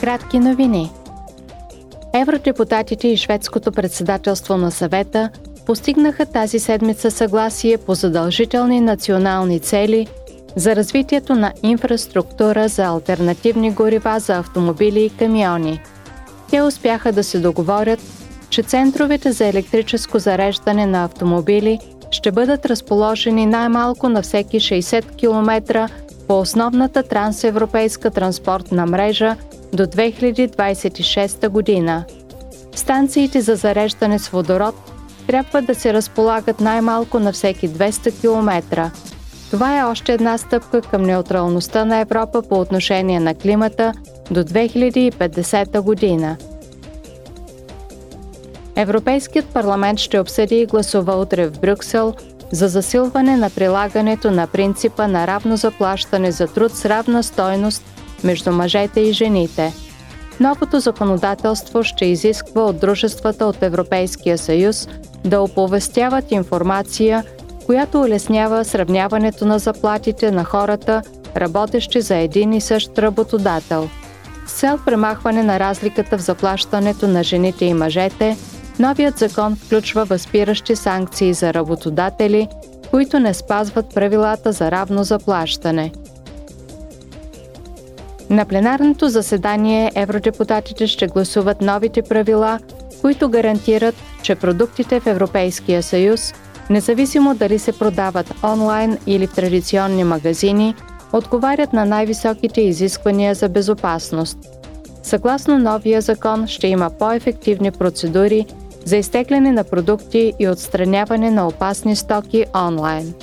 Кратки новини. Евродепутатите и шведското председателство на съвета постигнаха тази седмица съгласие по задължителни национални цели за развитието на инфраструктура за альтернативни горива за автомобили и камиони. Те успяха да се договорят, че центровете за електрическо зареждане на автомобили ще бъдат разположени най-малко на всеки 60 км по основната трансевропейска транспортна мрежа до 2026 година. Станциите за зареждане с водород трябва да се разполагат най-малко на всеки 200 км. Това е още една стъпка към неутралността на Европа по отношение на климата до 2050 година. Европейският парламент ще обсъди и гласува утре в Брюксел за засилване на прилагането на принципа на равно заплащане за труд с равна стойност между мъжете и жените. Новото законодателство ще изисква от дружествата от Европейския съюз да оповестяват информация, която улеснява сравняването на заплатите на хората, работещи за един и същ работодател. С цел премахване на разликата в заплащането на жените и мъжете, новият закон включва възпиращи санкции за работодатели, които не спазват правилата за равно заплащане. На пленарното заседание евродепутатите ще гласуват новите правила, които гарантират, че продуктите в Европейския съюз, независимо дали се продават онлайн или в традиционни магазини, отговарят на най-високите изисквания за безопасност. Съгласно новия закон ще има по-ефективни процедури за изтегляне на продукти и отстраняване на опасни стоки онлайн.